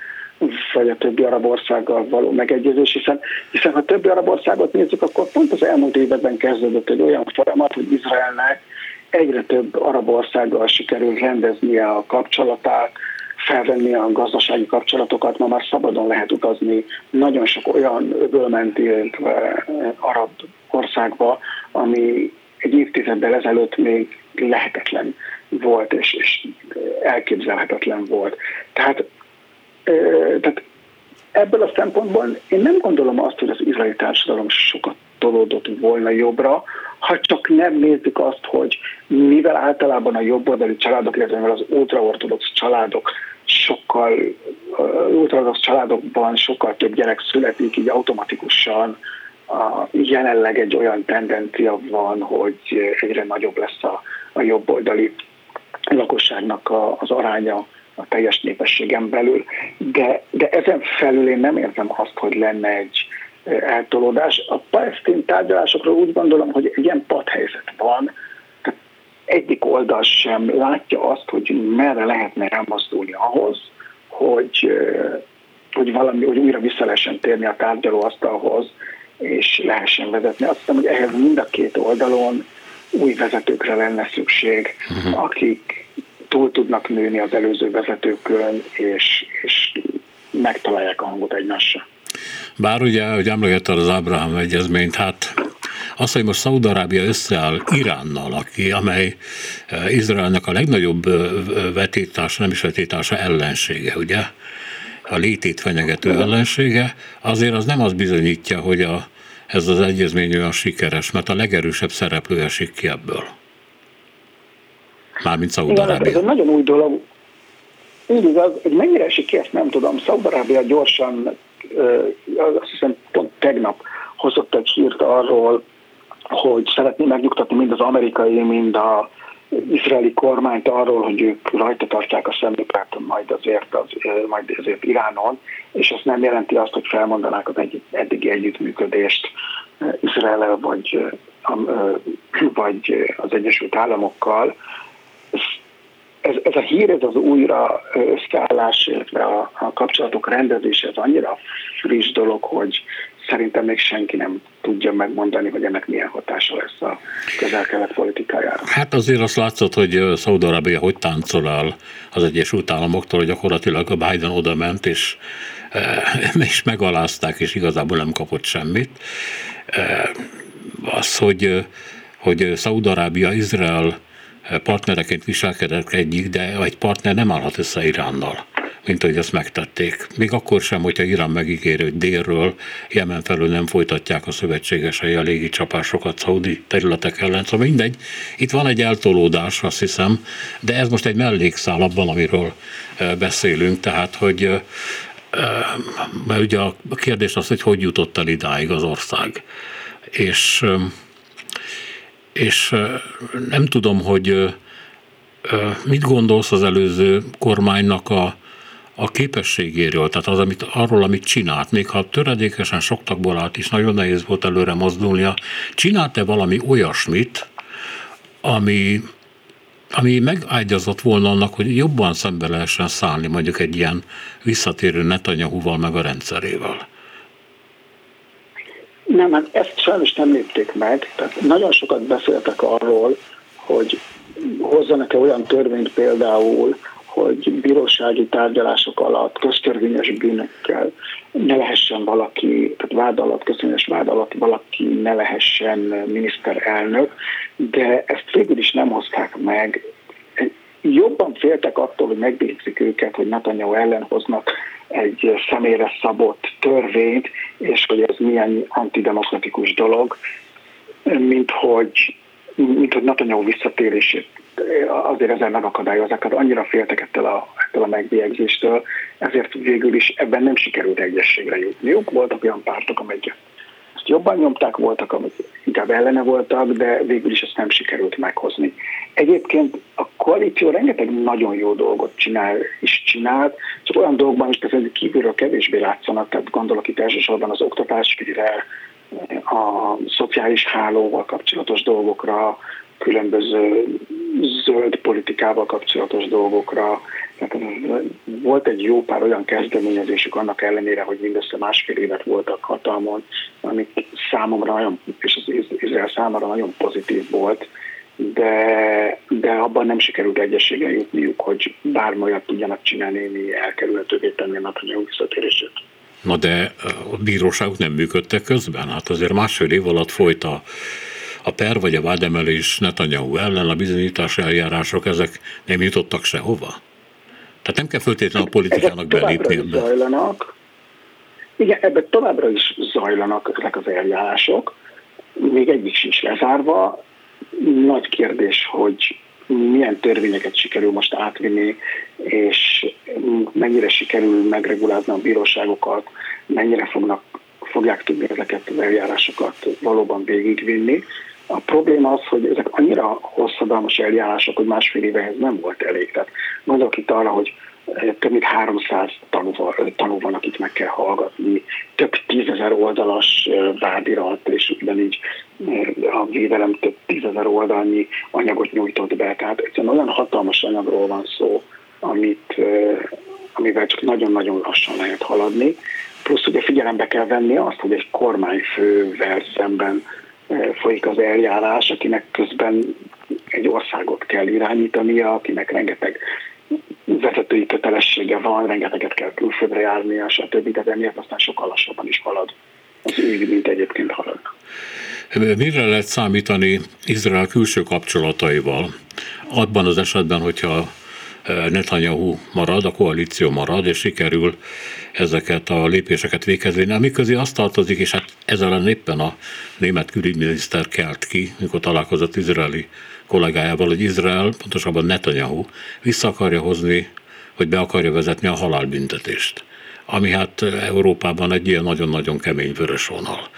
vagy a többi arab országgal való megegyezés, hiszen, hiszen ha többi arab országot nézzük, akkor pont az elmúlt években kezdődött egy olyan folyamat, hogy Izraelnek egyre több arab országgal sikerül rendeznie a kapcsolatát, felvenni a gazdasági kapcsolatokat, ma már szabadon lehet utazni nagyon sok olyan öbölmenti arab országba, ami egy évtizeddel ezelőtt még lehetetlen volt, és, és elképzelhetetlen volt. Tehát, tehát ebből a szempontból én nem gondolom azt, hogy az izraeli társadalom sokat tolódott volna jobbra, ha csak nem nézzük azt, hogy mivel általában a jobboldali családok, illetve az ultraortodox családok sokkal, ultraortodox családokban sokkal több gyerek születik, így automatikusan a, jelenleg egy olyan tendencia van, hogy egyre nagyobb lesz a, a jobboldali lakosságnak a, az aránya a teljes népességen belül, de, de ezen felül én nem érzem azt, hogy lenne egy, eltolódás. A palesztin tárgyalásokról úgy gondolom, hogy egy ilyen padhelyzet van, tehát egyik oldal sem látja azt, hogy merre lehetne elmozdulni ahhoz, hogy, hogy valami, hogy újra vissza lehessen térni a tárgyalóasztalhoz, és lehessen vezetni. Azt hiszem, hogy ehhez mind a két oldalon új vezetőkre lenne szükség, uh-huh. akik túl tudnak nőni az előző vezetőkön, és, és megtalálják a hangot egymással. Bár ugye, hogy emlegetted az Ábrahám egyezményt, hát az, hogy most Szaudarábia összeáll Iránnal, aki, amely eh, Izraelnek a legnagyobb eh, vetítása, nem is vetítása ellensége, ugye? A létét fenyegető ellensége, azért az nem az bizonyítja, hogy a, ez az egyezmény olyan sikeres, mert a legerősebb szereplő esik ki ebből. Mármint Szaudarábia. Ez egy nagyon új dolog. Így igaz, hogy mennyire esik ki, ezt nem tudom. Szaudarábia gyorsan azt hiszem pont tegnap hozott egy hírt arról, hogy szeretné megnyugtatni mind az amerikai, mind a izraeli kormányt arról, hogy ők rajta tartják a szemüket majd azért, az, majd azért Iránon, és ez nem jelenti azt, hogy felmondanák az egy, eddigi együttműködést Izrael vagy, vagy az Egyesült Államokkal ez, ez a hír, ez az újra összeállás, illetve a, a kapcsolatok rendezése, ez annyira friss dolog, hogy szerintem még senki nem tudja megmondani, hogy ennek milyen hatása lesz a közel-kelet politikájára. Hát azért azt látszott, hogy Szaudarabia hogy táncol el az Egyesült Államoktól, hogy gyakorlatilag a Biden oda ment, és, [laughs] és megalázták, és igazából nem kapott semmit. Az, hogy, hogy Szaudarábia, Izrael partnereként viselkedett egyik, de egy partner nem állhat össze Iránnal mint hogy ezt megtették. Még akkor sem, hogyha Irán megígéri, hogy délről, Jemen felől nem folytatják a szövetségesei a légi csapásokat szaudi területek ellen. Szóval mindegy, itt van egy eltolódás, azt hiszem, de ez most egy mellékszál abban, amiről beszélünk, tehát, hogy mert ugye a kérdés az, hogy hogy jutott el idáig az ország. És és nem tudom, hogy mit gondolsz az előző kormánynak a, a képességéről, tehát az, amit, arról, amit csinált, még ha töredékesen sok tagból állt is, nagyon nehéz volt előre mozdulnia, csinált-e valami olyasmit, ami, ami megágyazott volna annak, hogy jobban szembe lehessen szállni mondjuk egy ilyen visszatérő Netanyahu-val meg a rendszerével? Nem, hát ezt sajnos nem lépték meg. Tehát nagyon sokat beszéltek arról, hogy hozzanak-e olyan törvényt például, hogy bírósági tárgyalások alatt köztörvényes bűnökkel ne lehessen valaki, tehát vád alatt, köztörvényes vád alatt valaki ne lehessen miniszterelnök, de ezt végül is nem hozták meg. Jobban féltek attól, hogy megbízik őket, hogy Netanyahu ellen hoznak egy személyre szabott törvényt, és hogy ez milyen antidemokratikus dolog, mint hogy mint hogy Netanyahu visszatérését azért ezzel megakadályozzák, hát annyira féltek ettől a, ettől a megbélyegzéstől, ezért végül is ebben nem sikerült egyességre jutniuk. Voltak olyan pártok, amelyek ezt jobban nyomták, voltak, amik inkább ellene voltak, de végül is ezt nem sikerült meghozni. Egyébként a koalíció rengeteg nagyon jó dolgot csinál, is csinált, csak olyan dolgokban is ez kívülről kevésbé látszanak, tehát gondolok itt elsősorban az oktatásügyre, a szociális hálóval kapcsolatos dolgokra, különböző zöld politikával kapcsolatos dolgokra. Tehát volt egy jó pár olyan kezdeményezésük annak ellenére, hogy mindössze másfél évet voltak hatalmon, ami számomra nagyon, és az Izrael számára nagyon pozitív volt, de, de abban nem sikerült egyességen jutniuk, hogy bármi olyat tudjanak csinálni, ami elkerülhetővé tenni a Netanyahu visszatérését. Na de a bíróságok nem működtek közben? Hát azért másfél év alatt folyt a a per vagy a vádemelés Netanyahu ellen, a bizonyítási eljárások, ezek nem jutottak sehova? Tehát nem kell föltétlenül a politikának belépni ebbe. Zajlanak. Igen, ebben továbbra is zajlanak ezek az eljárások. Még egyik sincs lezárva. Nagy kérdés, hogy milyen törvényeket sikerül most átvinni, és mennyire sikerül megregulázni a bíróságokat, mennyire fognak, fogják tudni ezeket az eljárásokat valóban végigvinni. A probléma az, hogy ezek annyira hosszadalmas eljárások, hogy másfél évehez nem volt elég. Tehát gondolok itt arra, hogy eh, több mint 300 tanú, tanú van, akit meg kell hallgatni, több tízezer oldalas eh, vádirat, és ugyanígy eh, a védelem több tízezer oldalnyi anyagot nyújtott be. Tehát egyszerűen olyan hatalmas anyagról van szó, amit, amivel csak nagyon-nagyon lassan lehet haladni. Plusz ugye figyelembe kell venni azt, hogy egy kormányfővel szemben folyik az eljárás, akinek közben egy országot kell irányítania, akinek rengeteg vezetői kötelessége van, rengeteget kell külföldre járnia, stb. De emiatt aztán sokkal lassabban is halad az ügy, mint egyébként halad. Mire lehet számítani Izrael külső kapcsolataival? Abban az esetben, hogyha Netanyahu marad, a koalíció marad, és sikerül ezeket a lépéseket végezni, ami közé azt tartozik, és hát ezzel éppen a német külügyminiszter kelt ki, mikor találkozott izraeli kollégájával, hogy Izrael, pontosabban Netanyahu vissza akarja hozni, hogy be akarja vezetni a halálbüntetést ami hát Európában egy ilyen nagyon-nagyon kemény vörös vonal.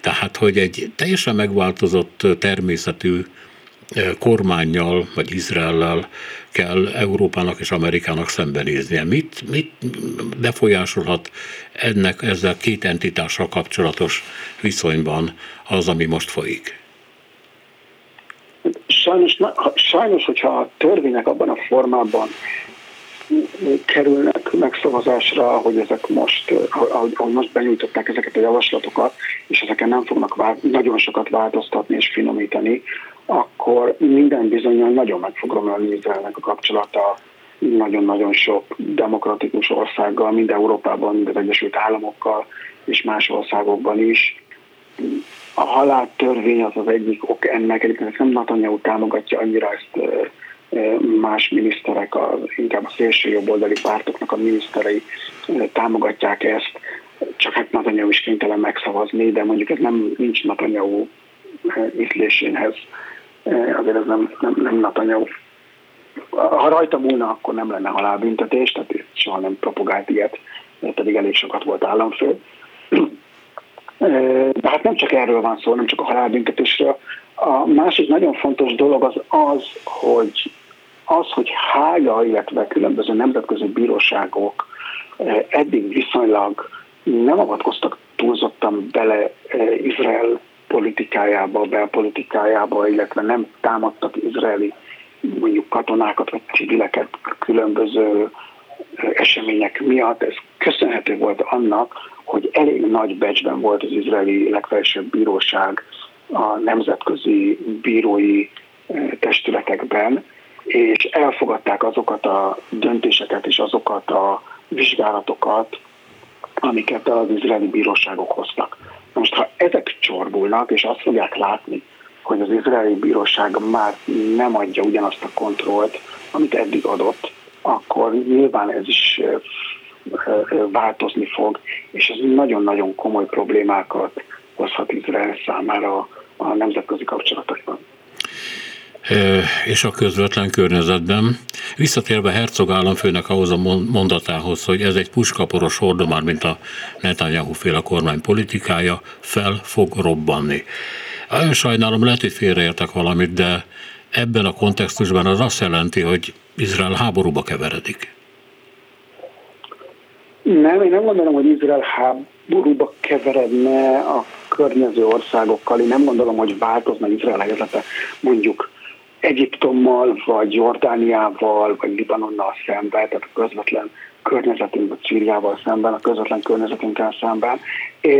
Tehát, hogy egy teljesen megváltozott természetű kormányjal, vagy Izraellel kell Európának és Amerikának szembenéznie. Mit, mit befolyásolhat ennek ezzel két entitással kapcsolatos viszonyban az, ami most folyik? Sajnos, sajnos, hogyha a törvények abban a formában kerülnek megszavazásra, hogy ezek most, ahogy, most benyújtották ezeket a javaslatokat, és ezeken nem fognak vál, nagyon sokat változtatni és finomítani, akkor minden bizonyal nagyon meg fog romlani Izraelnek a kapcsolata nagyon-nagyon sok demokratikus országgal, mind Európában, mind az Egyesült Államokkal és más országokban is. A haláltörvény az az egyik ok ennek, egyébként nem Netanyahu támogatja annyira ezt más miniszterek, a, inkább a szélső jobboldali pártoknak a miniszterei támogatják ezt, csak hát Netanyahu is kénytelen megszavazni, de mondjuk ez nem nincs Netanyahu ízléséhez azért ez nem, nem, nem Netanyahu. Ha rajta múlna, akkor nem lenne halálbüntetés, tehát soha nem propagált ilyet, pedig elég sokat volt államfő. [clears throat] De hát nem csak erről van szó, nem csak a halálbüntetésről. A másik nagyon fontos dolog az az, hogy az, hogy Hága, illetve különböző nemzetközi bíróságok eddig viszonylag nem avatkoztak túlzottan bele Izrael politikájába, belpolitikájába, illetve nem támadtak izraeli mondjuk katonákat vagy civileket különböző események miatt. Ez köszönhető volt annak, hogy elég nagy becsben volt az izraeli legfelsőbb bíróság a nemzetközi bírói testületekben, és elfogadták azokat a döntéseket és azokat a vizsgálatokat, amiket az izraeli bíróságok hoztak. Most, ha ezek csorbulnak, és azt fogják látni, hogy az izraeli bíróság már nem adja ugyanazt a kontrollt, amit eddig adott, akkor nyilván ez is változni fog, és ez nagyon-nagyon komoly problémákat hozhat Izrael számára a nemzetközi kapcsolatokban. És a közvetlen környezetben. Visszatérve Herzog államfőnek ahhoz a mondatához, hogy ez egy puskaporos hordó, már mint a Netanyahu féle kormány politikája, fel fog robbanni. Nagyon sajnálom, lehet, hogy félreértek valamit, de ebben a kontextusban az azt jelenti, hogy Izrael háborúba keveredik. Nem, én nem gondolom, hogy Izrael háborúba keveredne a környező országokkal. Én nem gondolom, hogy változna Izrael helyzete mondjuk Egyiptommal, vagy Jordániával, vagy Libanonnal szemben, tehát a közvetlen környezetünk, vagy Szíriával szemben, a közvetlen környezetünkkel szemben.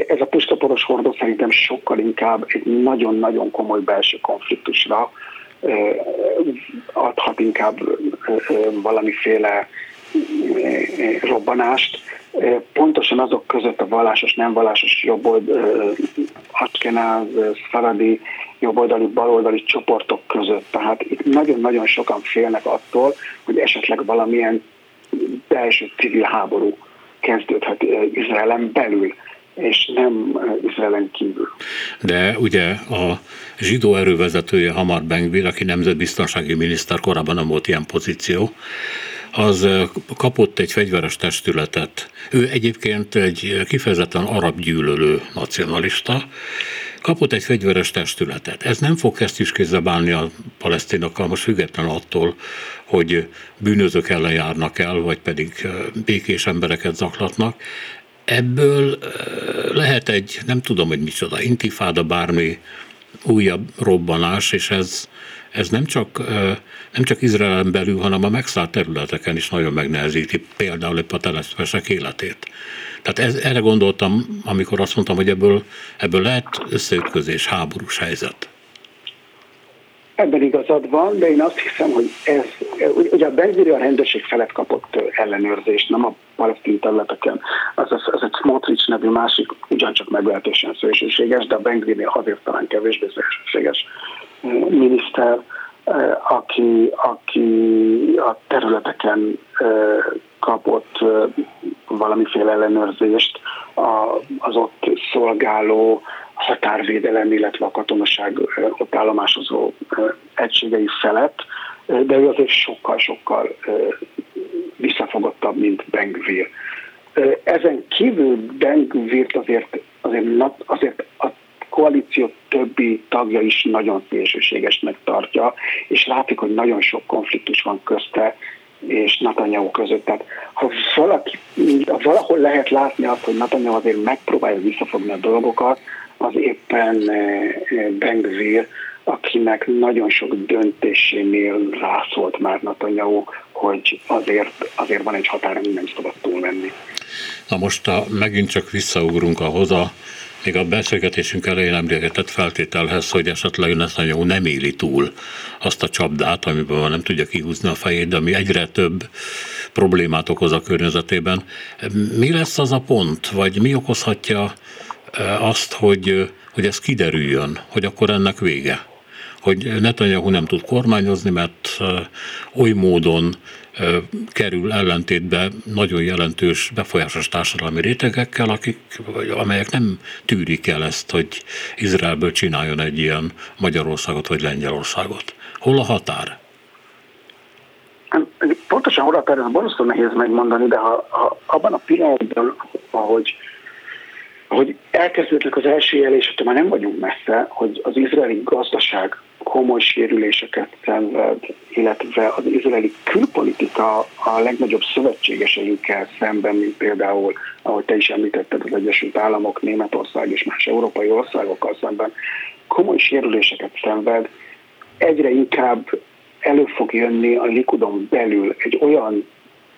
Ez a puskaporos hordó szerintem sokkal inkább egy nagyon-nagyon komoly belső konfliktusra adhat inkább valamiféle robbanást. Pontosan azok között a vallásos, nem vallásos jobbold, Atkenáz, Szaradi, jobboldali, baloldali csoportok között. Tehát itt nagyon-nagyon sokan félnek attól, hogy esetleg valamilyen belső civil háború kezdődhet Izraelen belül és nem Izraelen kívül. De ugye a zsidó erővezetője Hamar Bengvir, aki nemzetbiztonsági miniszter, korábban nem volt ilyen pozíció, az kapott egy fegyveres testületet. Ő egyébként egy kifejezetten arab gyűlölő nacionalista, kapott egy fegyveres testületet. Ez nem fog ezt is bánni a palesztinokkal, most független attól, hogy bűnözők ellen járnak el, vagy pedig békés embereket zaklatnak. Ebből lehet egy, nem tudom, hogy micsoda, intifáda, bármi újabb robbanás, és ez, ez nem csak, nem csak Izraelen belül, hanem a megszállt területeken is nagyon megnehezíti például a teleszpesek életét. Tehát ez, erre gondoltam, amikor azt mondtam, hogy ebből, ebből lehet összeütközés, háborús helyzet. Ebben igazad van, de én azt hiszem, hogy ez, ugye a Benziri a rendőrség felett kapott ellenőrzést, nem a palesztin területeken. Az, az, az egy Smotrich nevű másik, ugyancsak meglehetősen szélsőséges, de a Benziri azért talán kevésbé szélsőséges miniszter, aki, aki a területeken kapott valamiféle ellenőrzést az ott szolgáló határvédelem, illetve a katonaság ott állomásozó egységei felett, de ő azért sokkal-sokkal visszafogottabb, mint Bengvir. Ezen kívül Bengvirt azért, azért, azért a koalíció többi tagja is nagyon szélsőségesnek tartja, és látszik, hogy nagyon sok konfliktus van közte és Netanyahu között. Tehát ha valaki, ha valahol lehet látni azt, hogy Netanyahu azért megpróbálja visszafogni a dolgokat, az éppen eh, eh, Bengvir, akinek nagyon sok döntésénél rászólt már Netanyahu, hogy azért, azért van egy határ, ami nem szabad túlmenni. Na most a, megint csak visszaugrunk ahhoz a még a beszélgetésünk elején emlékezett feltételhez, hogy esetleg Netanyahu nem éli túl azt a csapdát, amiben nem tudja kihúzni a fejét, de ami egyre több problémát okoz a környezetében. Mi lesz az a pont, vagy mi okozhatja eh, azt, hogy, hogy ez kiderüljön, hogy akkor ennek vége? Hogy Netanyahu nem tud kormányozni, mert eh, oly módon kerül ellentétbe nagyon jelentős befolyásos társadalmi rétegekkel, akik, amelyek nem tűrik el ezt, hogy Izraelből csináljon egy ilyen Magyarországot vagy Lengyelországot. Hol a határ? Pontosan hol a határ, ez borzasztó nehéz megmondani, de ha, ha abban a pillanatban, ahogy hogy elkezdődnek az első jelések, már nem vagyunk messze, hogy az izraeli gazdaság komoly sérüléseket szenved, illetve az izraeli külpolitika a legnagyobb szövetségeseinkkel szemben, mint például, ahogy te is említetted, az Egyesült Államok, Németország és más európai országokkal szemben komoly sérüléseket szenved, egyre inkább elő fog jönni a Likudon belül egy olyan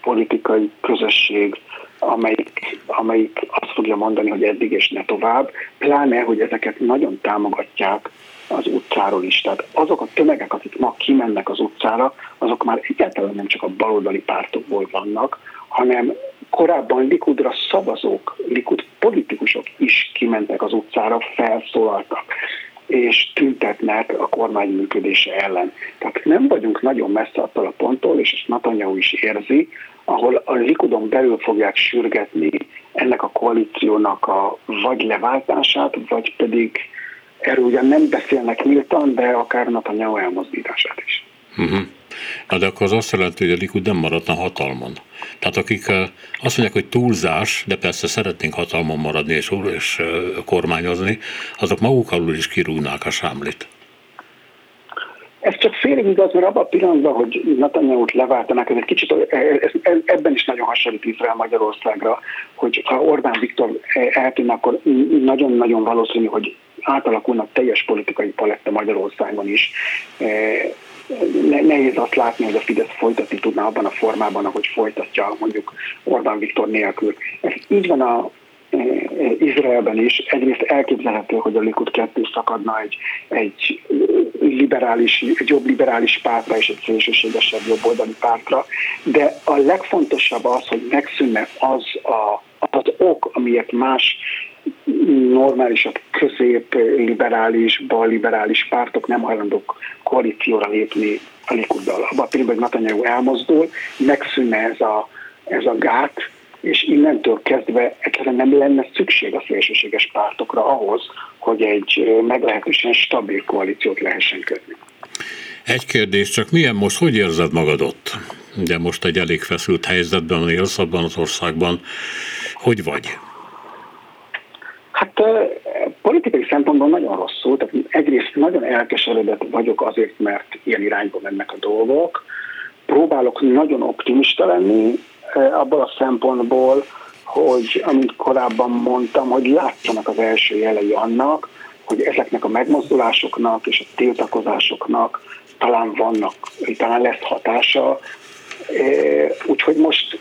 politikai közösség, amelyik, amelyik azt fogja mondani, hogy eddig és ne tovább, pláne, hogy ezeket nagyon támogatják az utcáról is. Tehát azok a tömegek, akik ma kimennek az utcára, azok már egyáltalán nem csak a baloldali pártokból vannak, hanem korábban Likudra szavazók, Likud politikusok is kimentek az utcára, felszólaltak és tüntetnek a kormány működése ellen. Tehát nem vagyunk nagyon messze attól a ponttól, és ezt Netanyahu is érzi, ahol a Likudon belül fogják sürgetni ennek a koalíciónak a vagy leváltását, vagy pedig erről ugyan nem beszélnek nyíltan, de akár Netanyahu elmozdítását is. Uh-huh. Na de akkor az azt jelenti, hogy a Likud nem maradna hatalmon. Tehát akik azt mondják, hogy túlzás, de persze szeretnénk hatalmon maradni és, és kormányozni, azok maguk alul is kirúgnák a sámlit. Ez csak félig igaz, mert abban a pillanatban, hogy Netanyahu-t leváltanak, ez egy kicsit ebben is nagyon hasonlít Izrael Magyarországra, hogy ha Orbán Viktor eltűnne, akkor nagyon-nagyon valószínű, hogy átalakulnak teljes politikai paletta Magyarországon is nehéz azt látni, hogy a Fidesz folytatni tudná abban a formában, ahogy folytatja mondjuk Orbán Viktor nélkül. Ez így van a e, e, Izraelben is egyrészt elképzelhető, hogy a Likud kettő szakadna egy, egy liberális, egy jobb liberális pártra és egy szélsőségesebb jobboldali pártra, de a legfontosabb az, hogy megszűnne az a, az ok, amiért más normálisabb közép liberális, bal liberális pártok nem hajlandók koalícióra lépni a Likuddal. Abban a pillanatban, hogy Netanyahu elmozdul, megszűnne ez a, ez a gát, és innentől kezdve egyszerűen nem lenne szükség a szélsőséges pártokra ahhoz, hogy egy meglehetősen stabil koalíciót lehessen kötni. Egy kérdés, csak milyen most, hogy érzed magad ott? Ugye most egy elég feszült helyzetben élsz abban az országban. Hogy vagy? Hát politikai szempontból nagyon rosszul, tehát egyrészt nagyon elkeseredett vagyok azért, mert ilyen irányba mennek a dolgok. Próbálok nagyon optimista lenni abból a szempontból, hogy amint korábban mondtam, hogy látszanak az első jelei annak, hogy ezeknek a megmozdulásoknak és a tiltakozásoknak talán vannak, talán lesz hatása. Úgyhogy most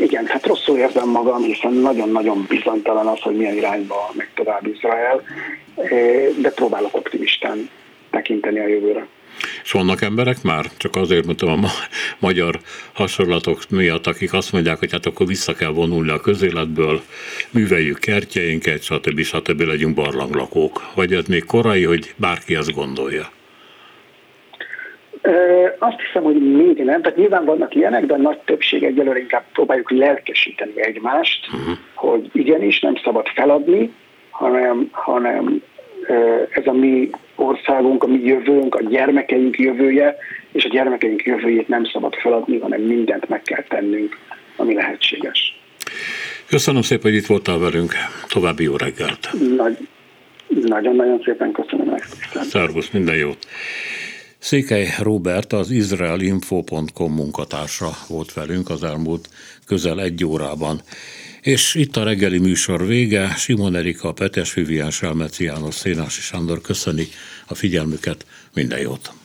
igen, hát rosszul érzem magam, hiszen nagyon-nagyon bizonytalan az, hogy milyen irányba megy tovább Izrael, de próbálok optimistán tekinteni a jövőre. És vannak emberek már, csak azért mondtam a ma- magyar hasonlatok miatt, akik azt mondják, hogy hát akkor vissza kell vonulni a közéletből, műveljük kertjeinket, stb. stb. legyünk barlanglakók. Vagy ez még korai, hogy bárki ezt gondolja? Azt hiszem, hogy még nem. Tehát nyilván vannak ilyenek, de a nagy többség egyelőre inkább próbáljuk lelkesíteni egymást, uh-huh. hogy igenis nem szabad feladni, hanem, hanem ez a mi országunk, a mi jövőnk, a gyermekeink jövője, és a gyermekeink jövőjét nem szabad feladni, hanem mindent meg kell tennünk, ami lehetséges. Köszönöm szépen, hogy itt voltál velünk. További jó reggelt. Nagy, nagyon-nagyon szépen köszönöm ezt. Szervusz, minden jót. Székely Robert, az izraelinfo.com munkatársa volt velünk az elmúlt közel egy órában. És itt a reggeli műsor vége. Simon Erika, Petes Vivian Selmeci János, Szénási Sándor köszöni a figyelmüket. Minden jót!